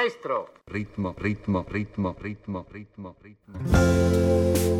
maestro. Ritmo, ritmo, ritmo, ritmo, ritmo, ritmo.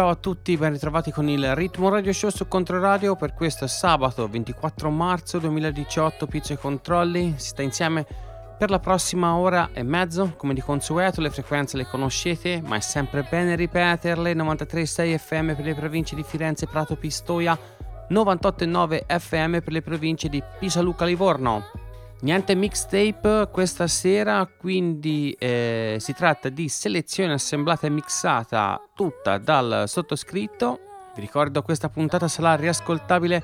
Ciao a tutti, ben ritrovati con il Ritmo Radio Show su Controradio per questo sabato 24 marzo 2018, Pizzo e Controlli. Si sta insieme per la prossima ora e mezzo, come di consueto, le frequenze le conoscete, ma è sempre bene ripeterle. 93.6 FM per le province di Firenze, Prato, Pistoia, 98.9 FM per le province di Pisa, Luca, Livorno. Niente mixtape questa sera, quindi eh, si tratta di selezione assemblata e mixata tutta dal sottoscritto. Vi ricordo questa puntata sarà riascoltabile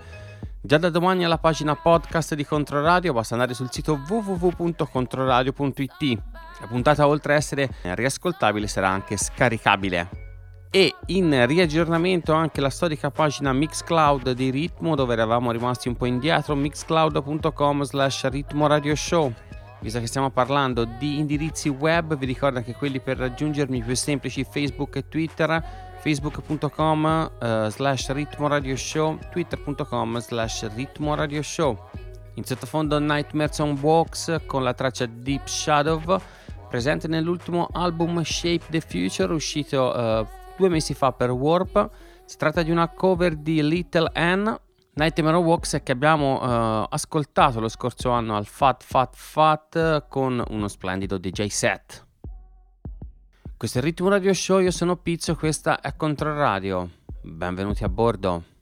già da domani alla pagina podcast di Controradio, basta andare sul sito www.controradio.it. La puntata oltre a essere riascoltabile sarà anche scaricabile e in riaggiornamento anche la storica pagina Mixcloud di Ritmo dove eravamo rimasti un po' indietro mixcloud.com slash ritmo visto che stiamo parlando di indirizzi web vi ricordo anche quelli per raggiungermi più semplici Facebook e Twitter facebook.com uh, slash ritmo radio show twitter.com slash ritmo radio show. In sottofondo Nightmares on Walks con la traccia Deep Shadow presente nell'ultimo album Shape the Future uscito uh, due mesi fa per Warp. Si tratta di una cover di Little Ann, Nightmare Walks che abbiamo uh, ascoltato lo scorso anno al Fat Fat Fat con uno splendido DJ set. Questo è il Ritmo Radio Show, io sono Pizzo, questa è Controradio. Benvenuti a bordo.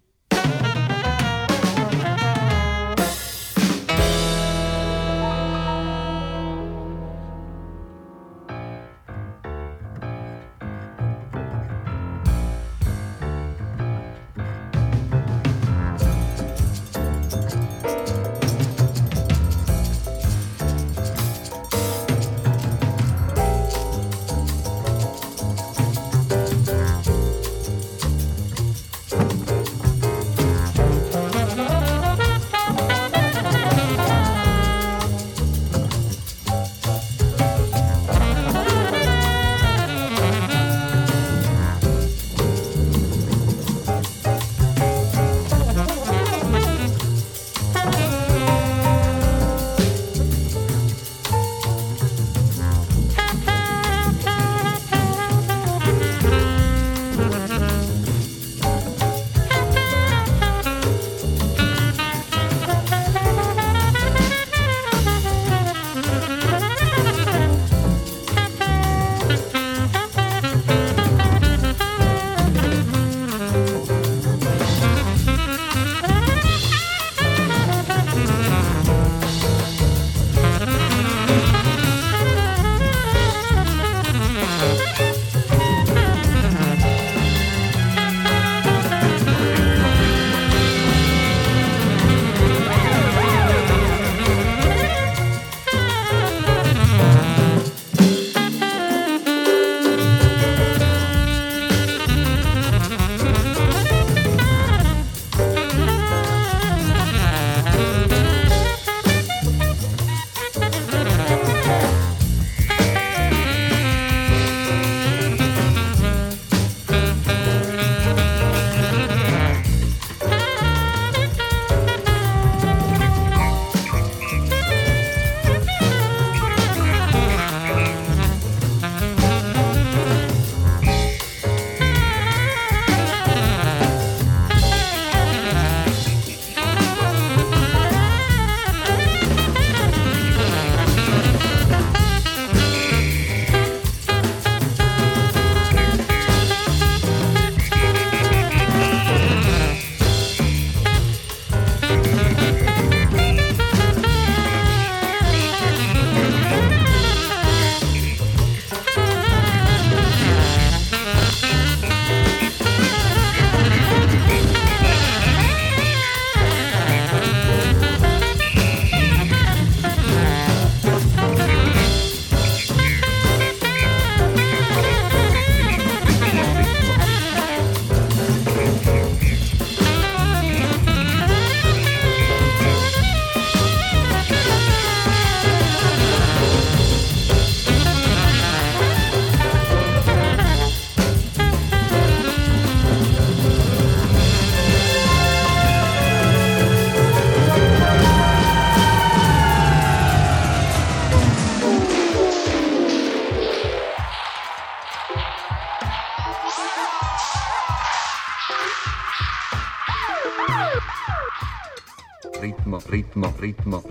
Ritmo,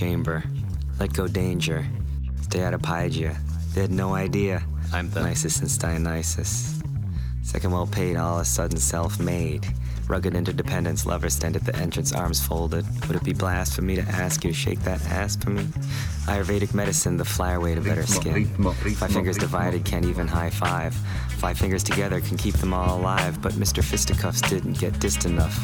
chamber. Let go danger. Stay out of Pygia. They had no idea. I'm the- Nisus since Dionysus. Second well paid, all of a sudden self made. Rugged interdependence, lover stand at the entrance, arms folded. Would it be blasphemy to ask you to shake that ass for me? Ayurvedic medicine, the flyer way to better skin. Five fingers divided can't even high five. Five fingers together can keep them all alive, but Mr. Fisticuffs didn't get dissed enough.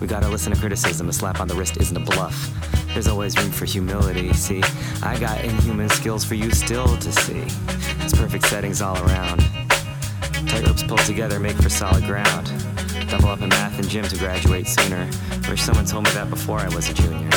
We gotta listen to criticism, a slap on the wrist isn't a bluff. There's always room for humility, see? I got inhuman skills for you still to see. It's perfect settings all around. Tight ropes pulled together make for solid ground. Double up in math and gym to graduate sooner. Wish someone told me that before I was a junior.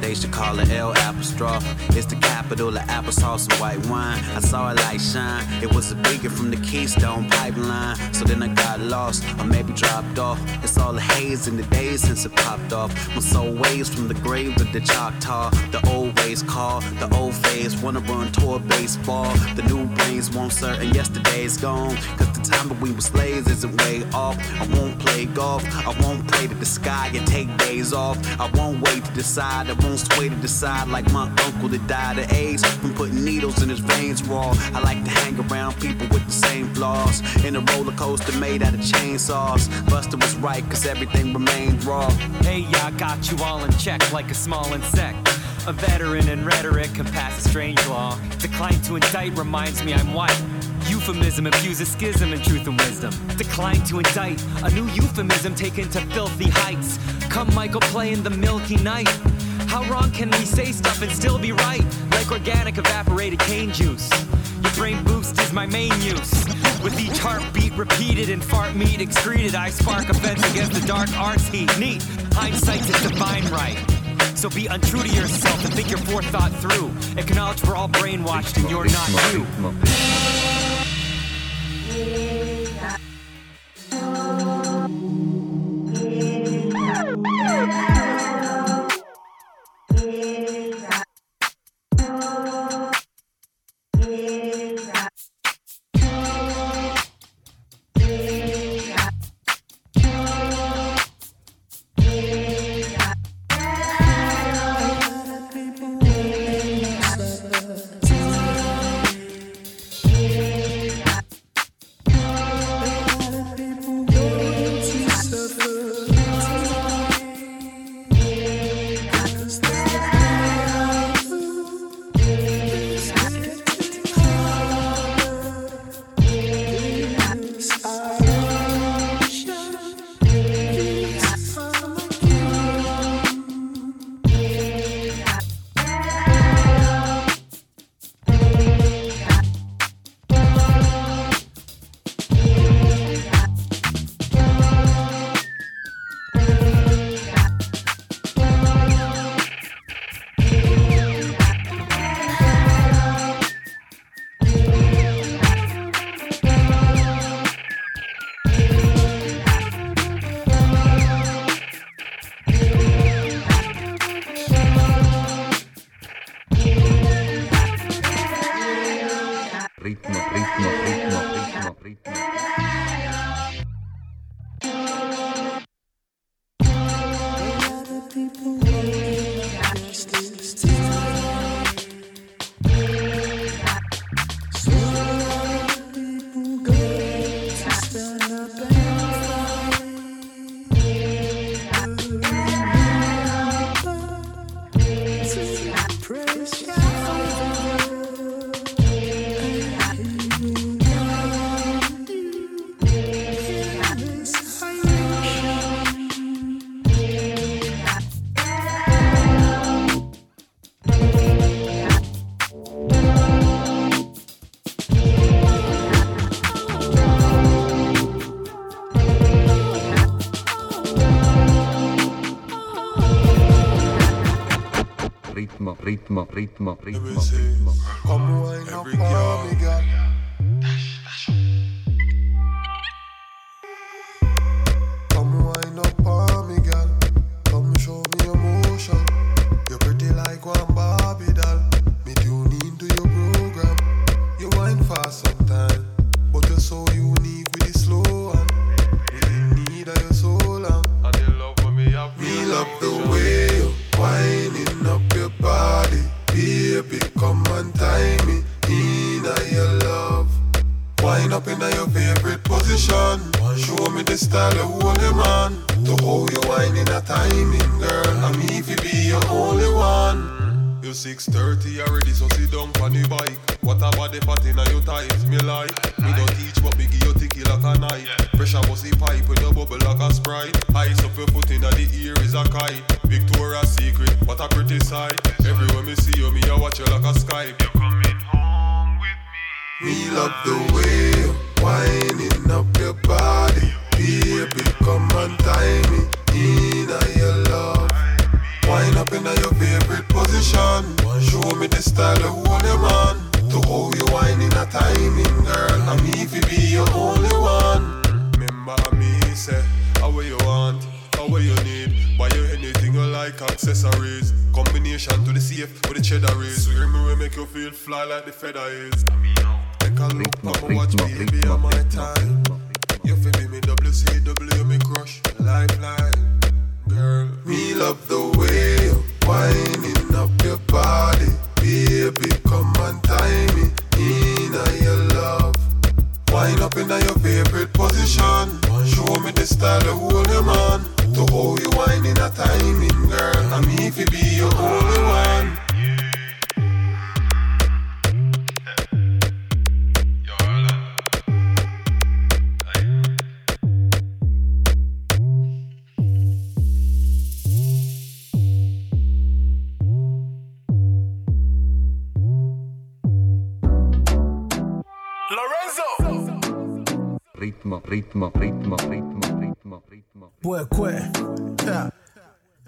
They should call it L apostrophe. It's the capital of applesauce and white wine. I saw it like shine. It was a beacon from the Keystone pipeline. So then I got lost, or maybe dropped off. It's all the haze in the days since it popped off. My soul waves from the grave to the Choctaw. The old ways call, the old phase. Wanna run toward baseball. The new brains won't certain yesterday's gone. Cause the time that we were slaves isn't way off. I won't play golf. I won't pray to the sky and take days off. I won't wait to decide. I won't sway to decide like my uncle that died of AIDS from putting needles in his veins raw. I like to hang around people with the same flaws. In a roller coaster made out of chainsaws. Buster was right, cause everything remained raw. Hey, I got you all in check like a small insect. A veteran in rhetoric can pass a strange law. Decline to indict reminds me I'm white. Euphemism infuses schism in truth and wisdom. Decline to indict, a new euphemism taken to filthy heights. Come, Michael, play in the milky night. How wrong can we say stuff and still be right? Like organic evaporated cane juice. Your brain boost is my main use. With each heartbeat repeated and fart meat excreted, I spark offense against the dark arts heat. Neat, hindsight's a divine right. So be untrue to yourself and think your forethought through. Acknowledge we're all brainwashed and you're not you. Ritmo, ritmo, ritmo, ritmo, ritmo. Come wine up on me, girl.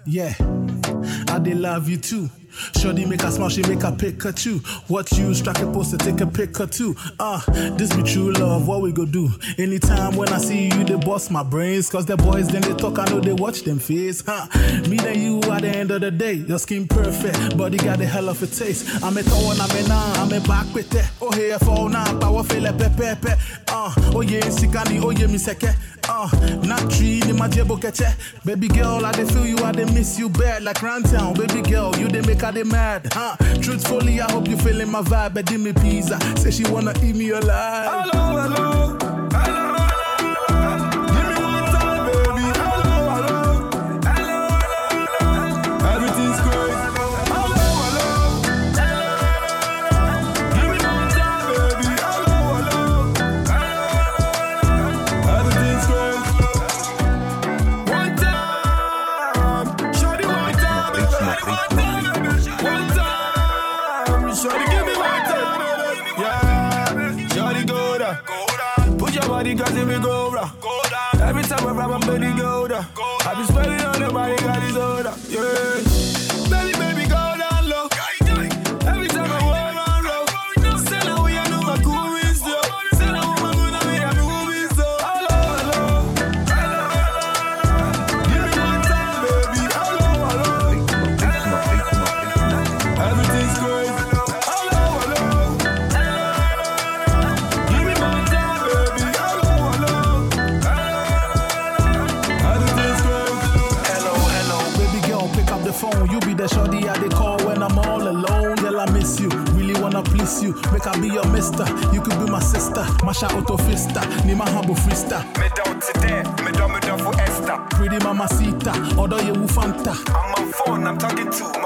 Yeah. I did love you too. Shorty make her smile, she make her pick her too. What you strike a poster, take a pick her too. Uh, this be true love, what we go do? Anytime when I see you, they bust my brains. Cause the boys then they talk, I know they watch them face. Huh? Me and you at the end of the day. Your skin perfect, body got a hell of a taste. I'm a tone, I'm a now, I'm a back with it. Oh, here for now, power feel a pepe pepe. Uh, oh yeah, sikani, oh yeah, me seke. Uh, not tree, ni my jebo. Baby girl, I they feel you, I they miss you bad like round Town. Baby girl, you dey make her dey mad. Huh? Truthfully, I hope you feeling my vibe. But give me pizza, say she wanna eat me alive. Hello, hello. dirty go down. I be Make I be your mister. You could be my sister. Masha auto fista. Ni my humble freestyle. Me down today, me down, me down for Esther. Pretty mama sita. Order you fanta. I'm on phone, I'm talking to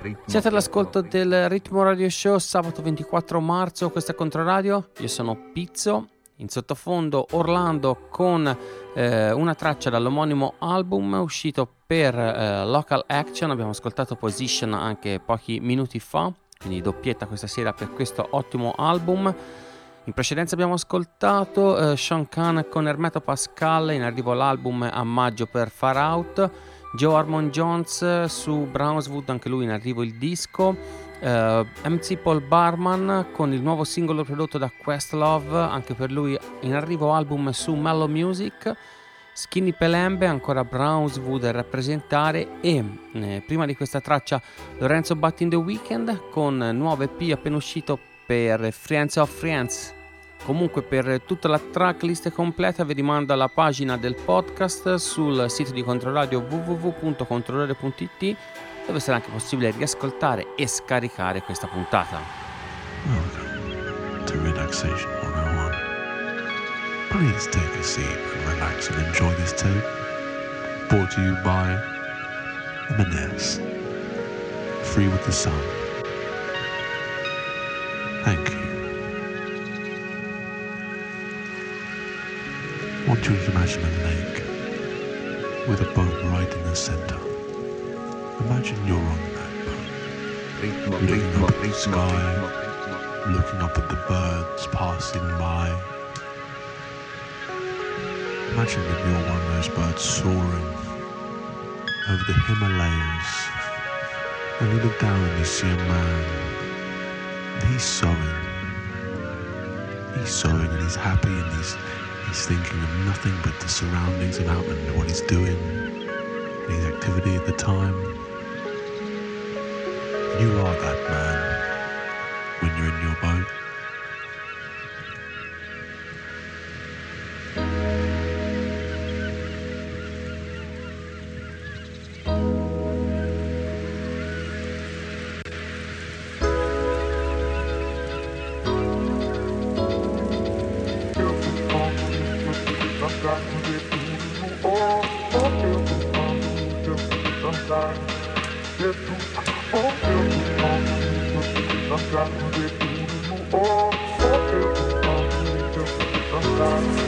ritmo. Siete all'ascolto del Ritmo Radio Show sabato 24 marzo, questa è Controradio, io sono Pizzo, in sottofondo Orlando con eh, una traccia dall'omonimo album uscito per eh, Local Action, abbiamo ascoltato Position anche pochi minuti fa, quindi doppietta questa sera per questo ottimo album. In precedenza abbiamo ascoltato eh, Sean Khan con Hermeto Pascal, in arrivo l'album a maggio per Far Out. Joe Harmon Jones su Brownswood, anche lui in arrivo il disco. Uh, MC Paul Barman con il nuovo singolo prodotto da Questlove, anche per lui in arrivo album su Mellow Music. Skinny Pelembe, ancora Brownswood a rappresentare e eh, prima di questa traccia Lorenzo Batti in the Weekend con nuovo EP appena uscito per Friends of Friends. Comunque per tutta la tracklist completa vi rimando alla pagina del podcast sul sito di Controradio www.controradio.it dove sarà anche possibile riascoltare e scaricare questa puntata. Welcome to Relaxation 101. Please take a seat and relax and enjoy this tape. Brought to you by M&S. Free with the sun. Thank you. Want you to imagine a lake with a boat right in the center. Imagine you're on that boat. Looking up at the sky. looking up at the birds passing by. Imagine that you're one of those birds soaring over the Himalayas. And you look down and you see a man. He's sewing. He's sewing and he's happy and he's he's thinking of nothing but the surroundings about him and what he's doing and his activity at the time. You are that man when you're in your Thank you.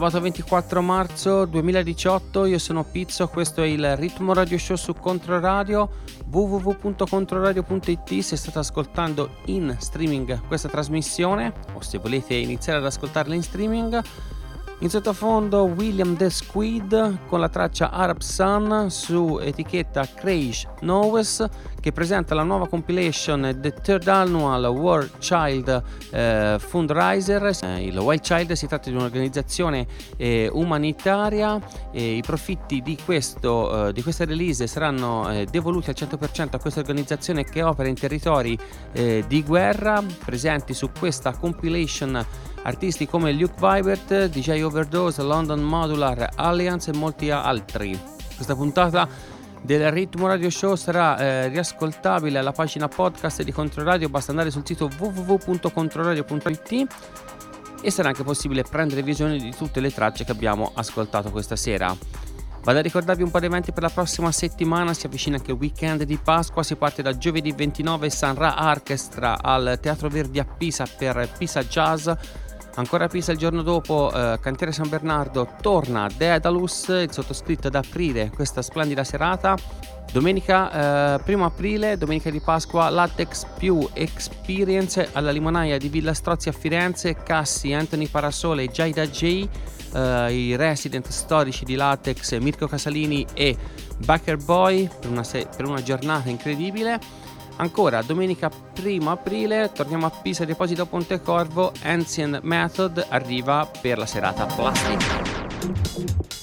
Sabato 24 marzo 2018, io sono Pizzo, questo è il Ritmo Radio Show su Controradio, www.controradio.it se state ascoltando in streaming questa trasmissione o se volete iniziare ad ascoltarla in streaming in sottofondo William the Squid con la traccia Arab Sun su etichetta Crash Knowes che presenta la nuova compilation The Third Annual World Child eh, Fundraiser. Eh, il Wild Child si tratta di un'organizzazione eh, umanitaria e i profitti di, questo, eh, di questa release saranno eh, devoluti al 100% a questa organizzazione che opera in territori eh, di guerra presenti su questa compilation artisti come Luke Vibert, DJ Overdose, London Modular Alliance e molti altri. Questa puntata del Ritmo Radio Show sarà eh, riascoltabile alla pagina podcast di Controradio, basta andare sul sito www.controradio.it e sarà anche possibile prendere visione di tutte le tracce che abbiamo ascoltato questa sera. Vado a ricordarvi un po' di eventi per la prossima settimana, si avvicina anche il weekend di Pasqua, si parte da giovedì 29 Sanra Orchestra al Teatro Verdi a Pisa per Pisa Jazz, Ancora a Pisa il giorno dopo, eh, Cantiere San Bernardo torna Daedalus, il sottoscritto ad aprire questa splendida serata. Domenica eh, 1 aprile, domenica di Pasqua, Latex più Experience alla limonaia di Villa Strozzi a Firenze, Cassi, Anthony Parasole e Jaida J, eh, i resident storici di Latex, Mirko Casalini e Backer Boy per una, se- per una giornata incredibile. Ancora, domenica 1 aprile, torniamo a Pisa Deposito Pontecorvo, Ancient Method arriva per la serata plastica.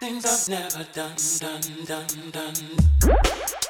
Things I've never done, done, done, done.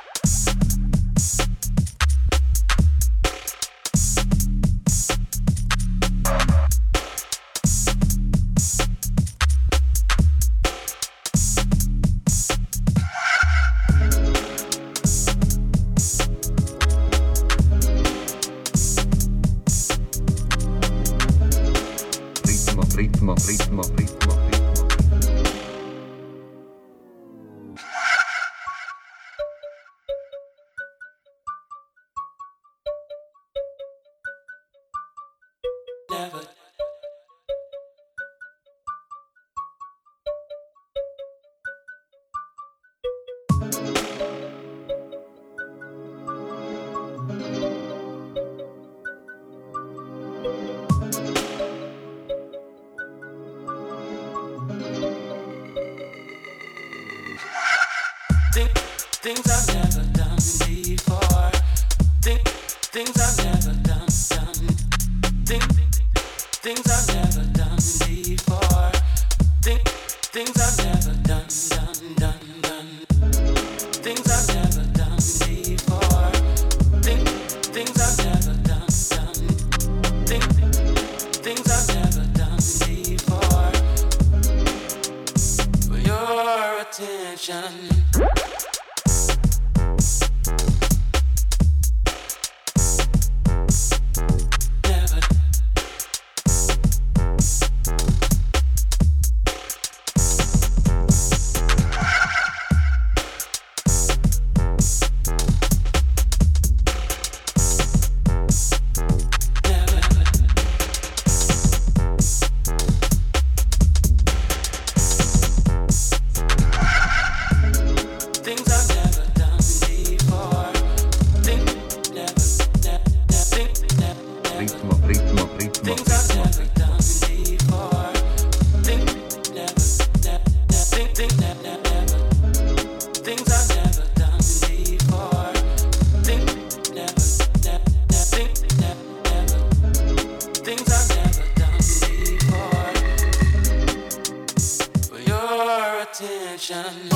Love.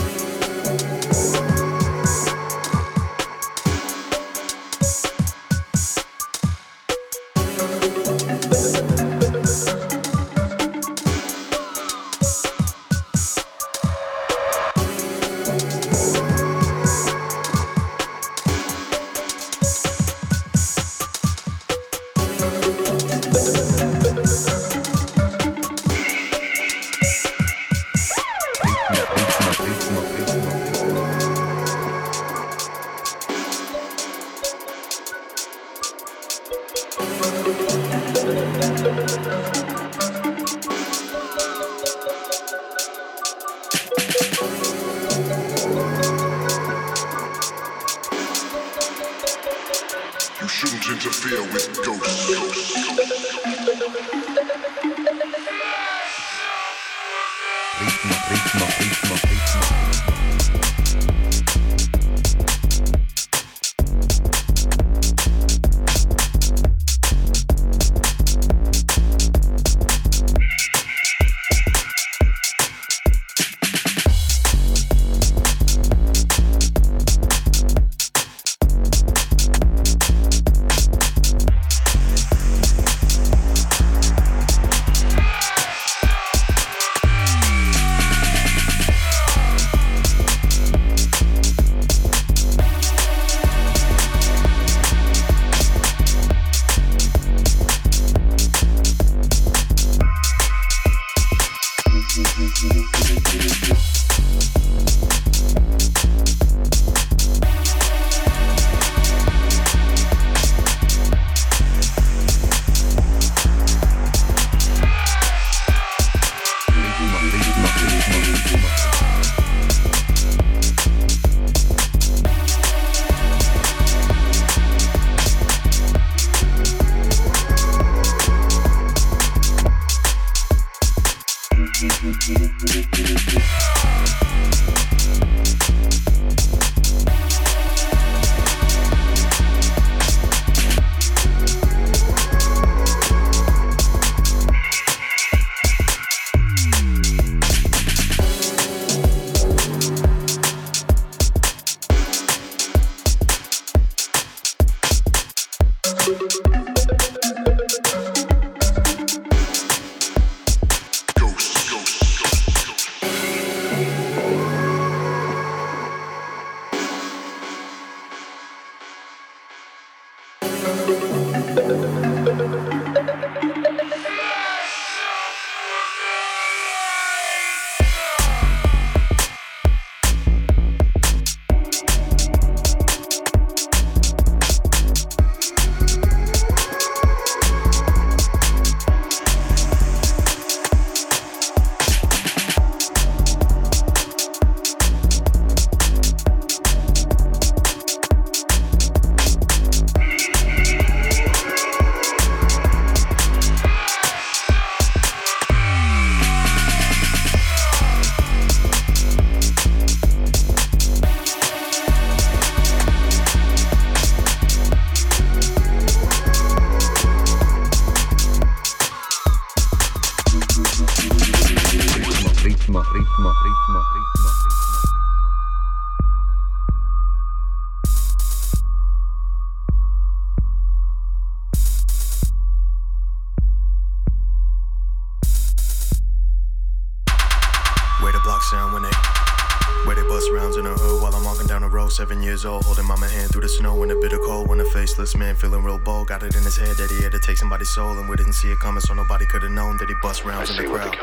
See it coming, so nobody could have known that he bust rounds in the crowd.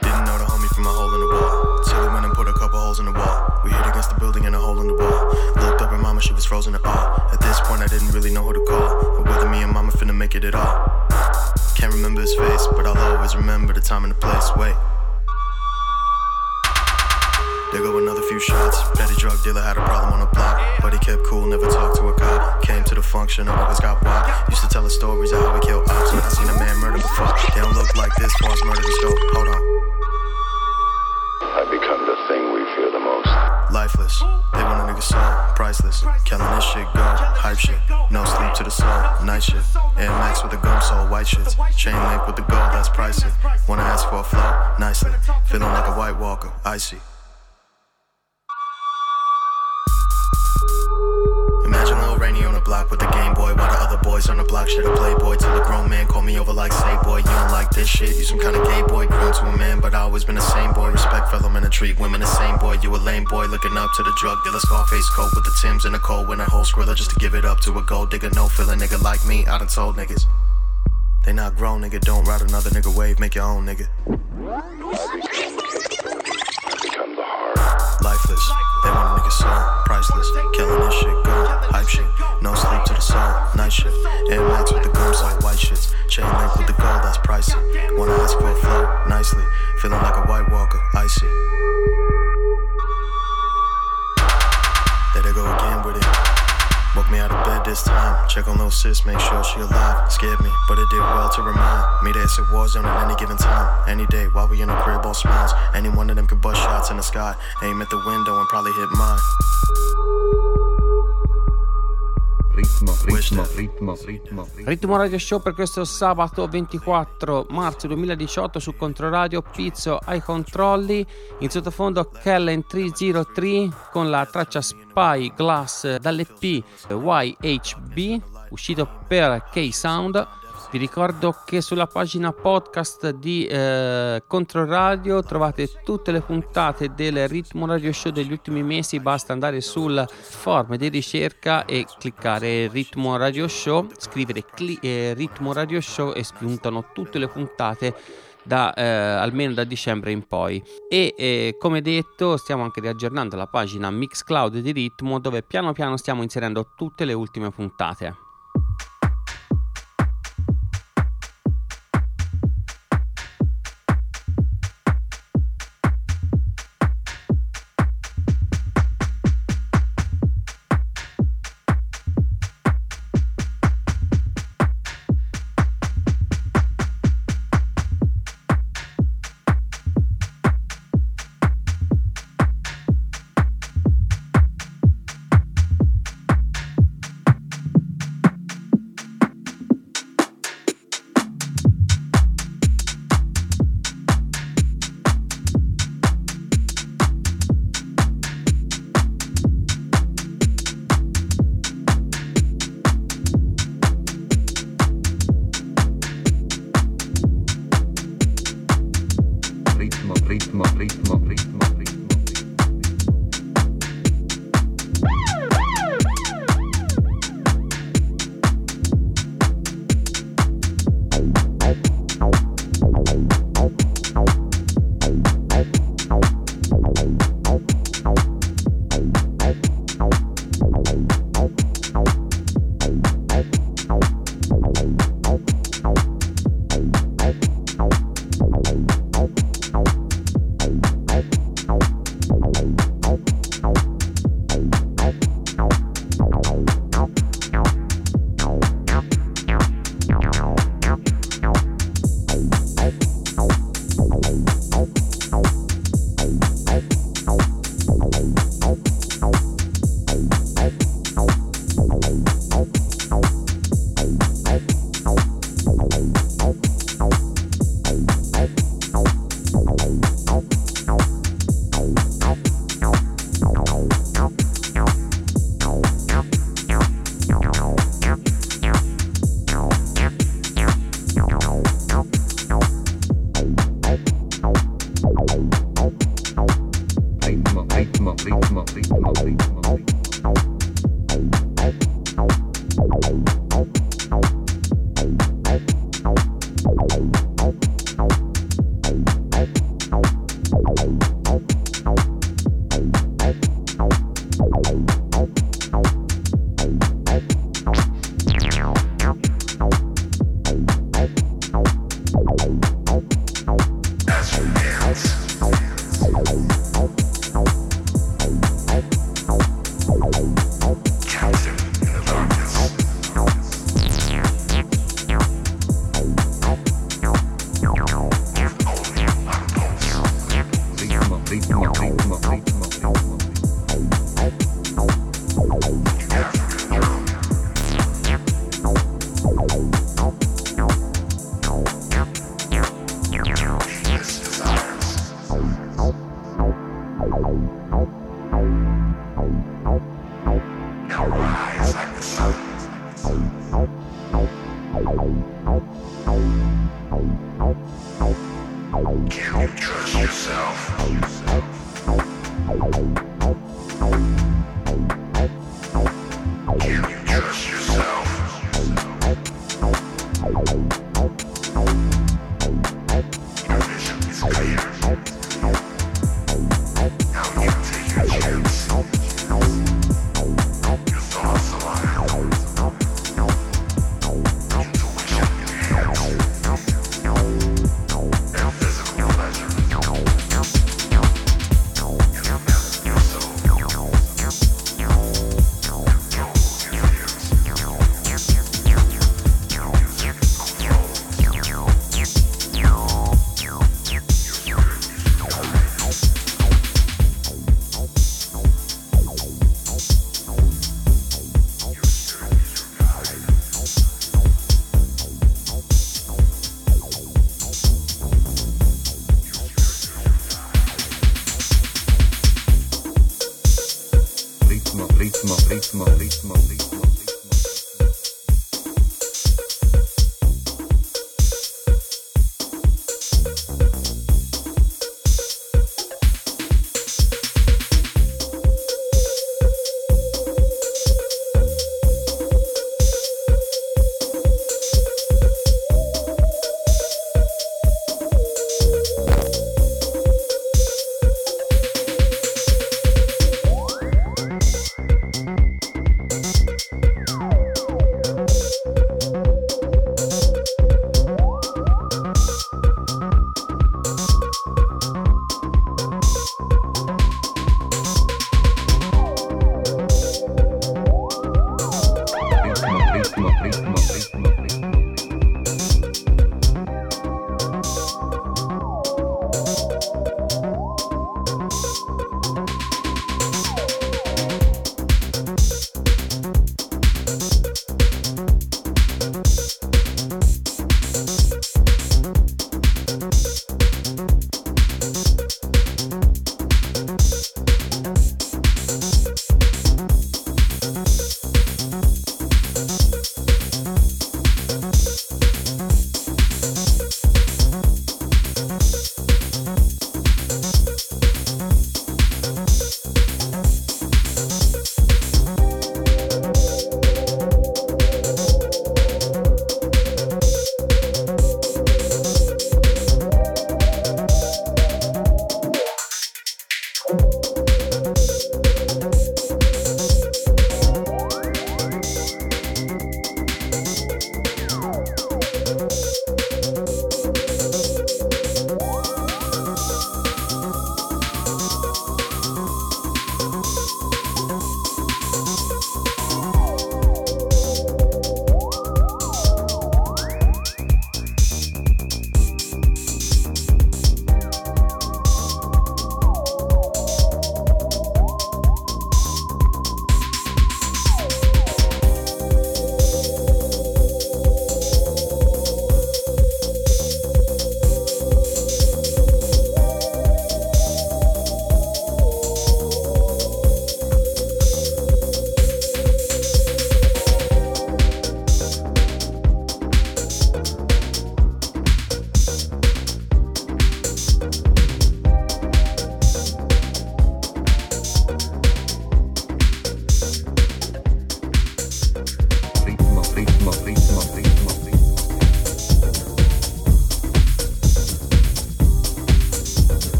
Didn't know the homie from a hole in the wall. Till he went and put a couple holes in the wall. We hit against the building and a hole in the wall. Looked up at mama, she was frozen at all. At this point, I didn't really know who to call, or whether me and mama finna make it at all. Can't remember his face, but I'll always remember the time and the place. Wait. There go another few shots. Petty drug dealer had a problem on the block, but he kept cool, never talked to a cop. Came to the function, and always got they don't look like this. Far as murder to scope. Hold on. I become the thing we fear the most. Lifeless, they want a nigga soul, priceless. Killing this shit, go, hype shit. No sleep to the soul, night shit. Air Max with the gum soul, white shits. Chain link with the gold, that's pricey. Wanna ask for a flow, nicely. Feeling like a white walker, icy. Imagine Lil Rainy on the block with the Game Boy While the other boys on the block shit a playboy. Till a grown man call me over like say boy You don't like this shit, you some kind of gay boy Grown to a man but I always been the same boy. Respect fellow men and treat women the same boy. You a lame boy looking up to the drug dealer Scarface coat with the Tims and the cold When a whole skrilla just to give it up to a gold digger. No feeling nigga like me, I done told niggas. They not grown nigga, don't ride another nigga wave Make your own nigga. Lifeless, they a soul, priceless. Killing this shit, go, hype shit. No sleep to the soul, night shit. Air Max with the gums like white shits. Chain link with the gold, that's pricey. Wanna ask for a flow, nicely. Feeling like a white walker, icy. There they go again with it. Woke me out of bed this time. Check on little sis, make sure she alive. Scared me, but it did well to remind me that it's a war zone at any given time. Any day, while we in the crib, all smiles. Any one of them could bust shots in the sky. Aim at the window and probably hit mine. Ritmo, ritmo, ritmo, ritmo. Ritmo Radio Show per questo sabato 24 marzo 2018 su Controradio Pizzo ai controlli in sottofondo Kellen303 con la traccia Spy Glass dall'EP YHB uscito per K-Sound vi ricordo che sulla pagina podcast di eh, Controradio trovate tutte le puntate del Ritmo Radio Show degli ultimi mesi, basta andare sul form di ricerca e cliccare Ritmo Radio Show, scrivere cli- eh, Ritmo Radio Show e spuntano tutte le puntate da, eh, almeno da dicembre in poi e eh, come detto stiamo anche riaggiornando la pagina Mixcloud di Ritmo dove piano piano stiamo inserendo tutte le ultime puntate.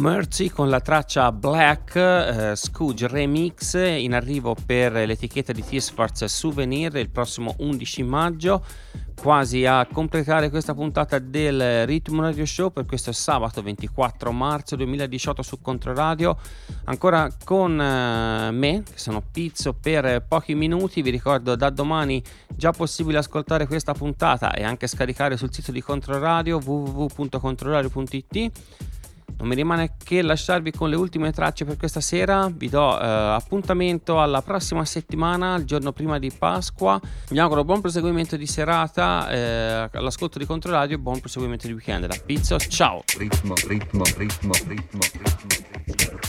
Mercy con la traccia Black eh, Scooge Remix in arrivo per l'etichetta di T-Sfarts Souvenir il prossimo 11 maggio. Quasi a completare questa puntata del Ritmo Radio Show per questo sabato 24 marzo 2018 su Controradio. Ancora con eh, me che sono Pizzo per pochi minuti. Vi ricordo da domani già possibile ascoltare questa puntata e anche scaricare sul sito di Controradio www.controradio.it non mi rimane che lasciarvi con le ultime tracce per questa sera. Vi do eh, appuntamento alla prossima settimana, il giorno prima di Pasqua. Vi auguro buon proseguimento di serata, eh, all'ascolto di Controradio e buon proseguimento di weekend. Da Pizzo, ciao! Ritmo, ritmo, ritmo, ritmo, ritmo. ritmo,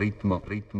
ritmo, ritmo,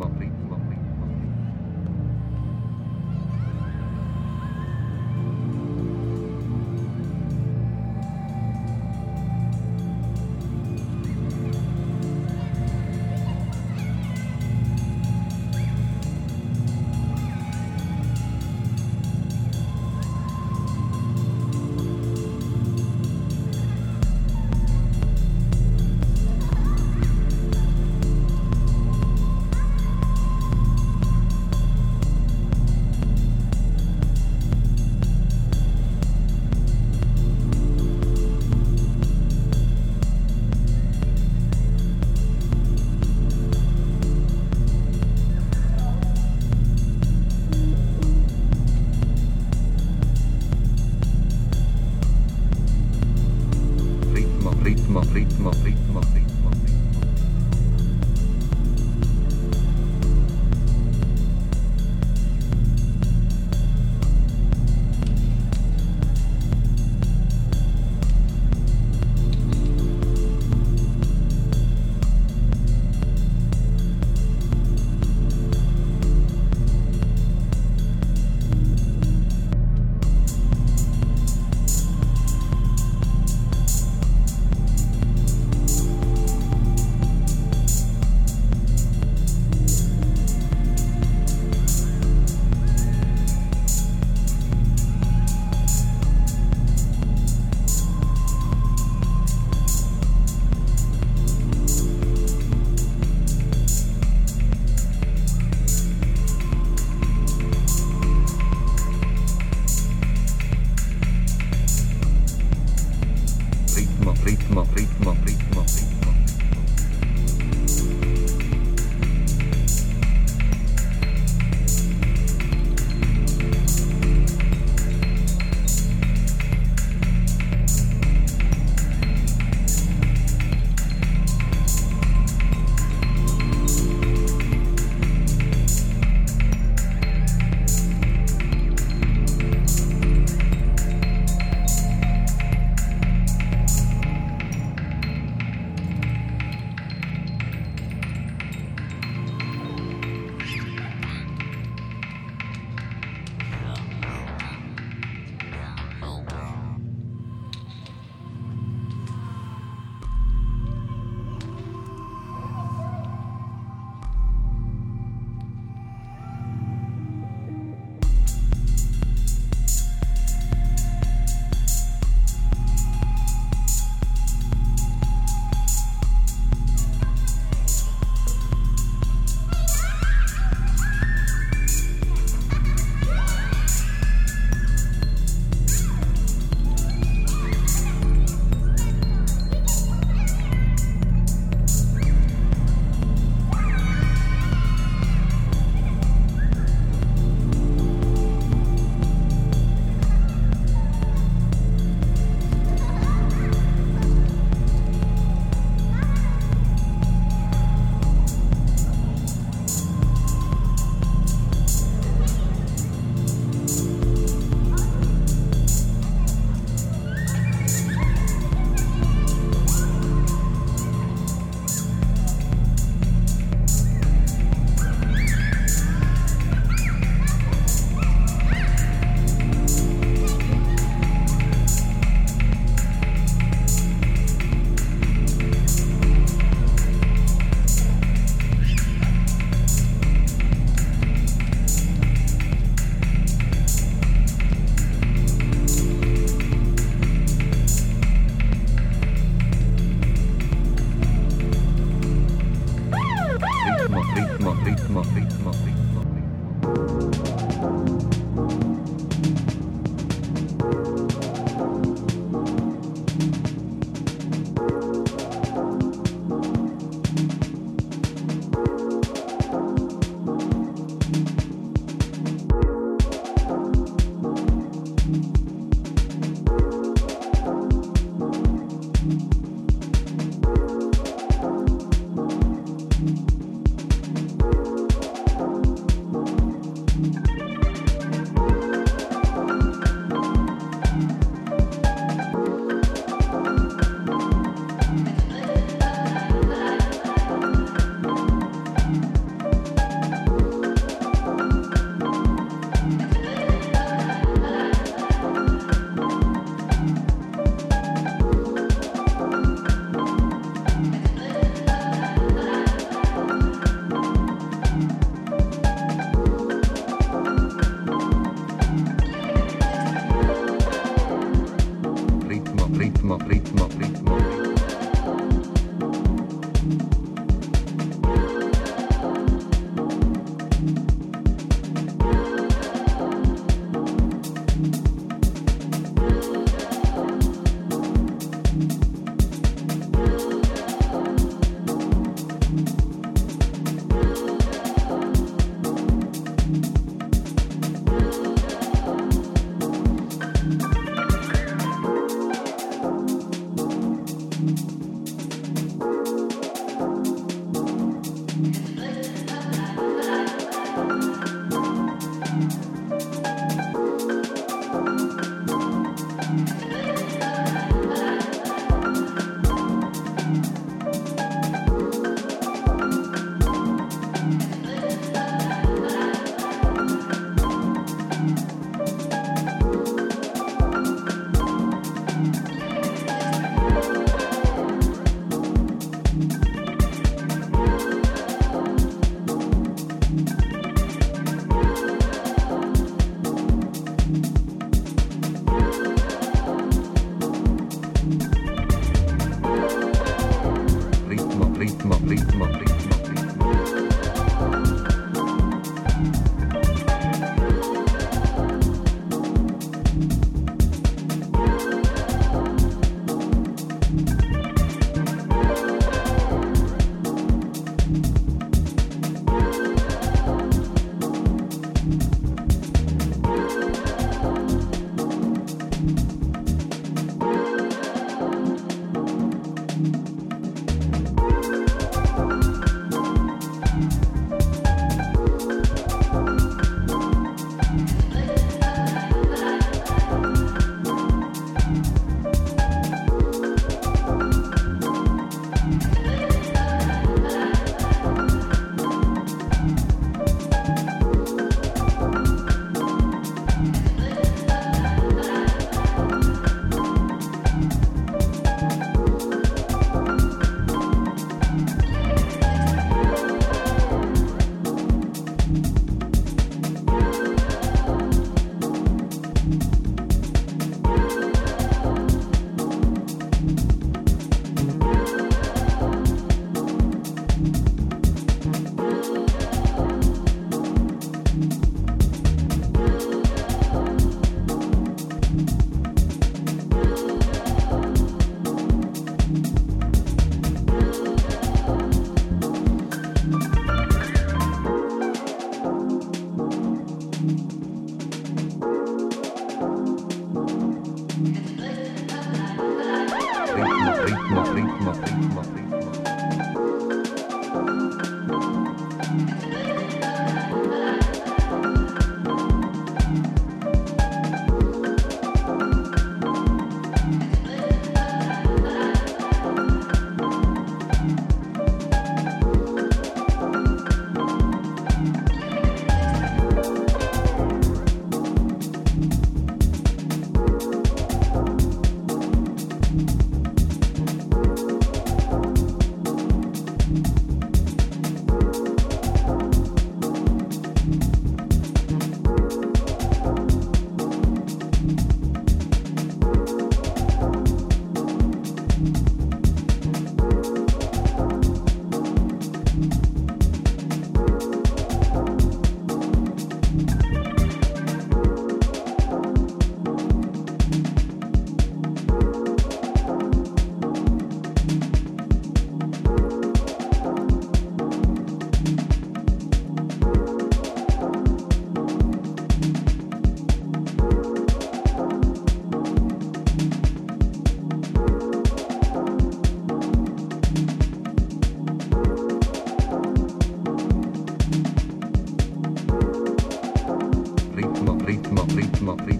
Mopri.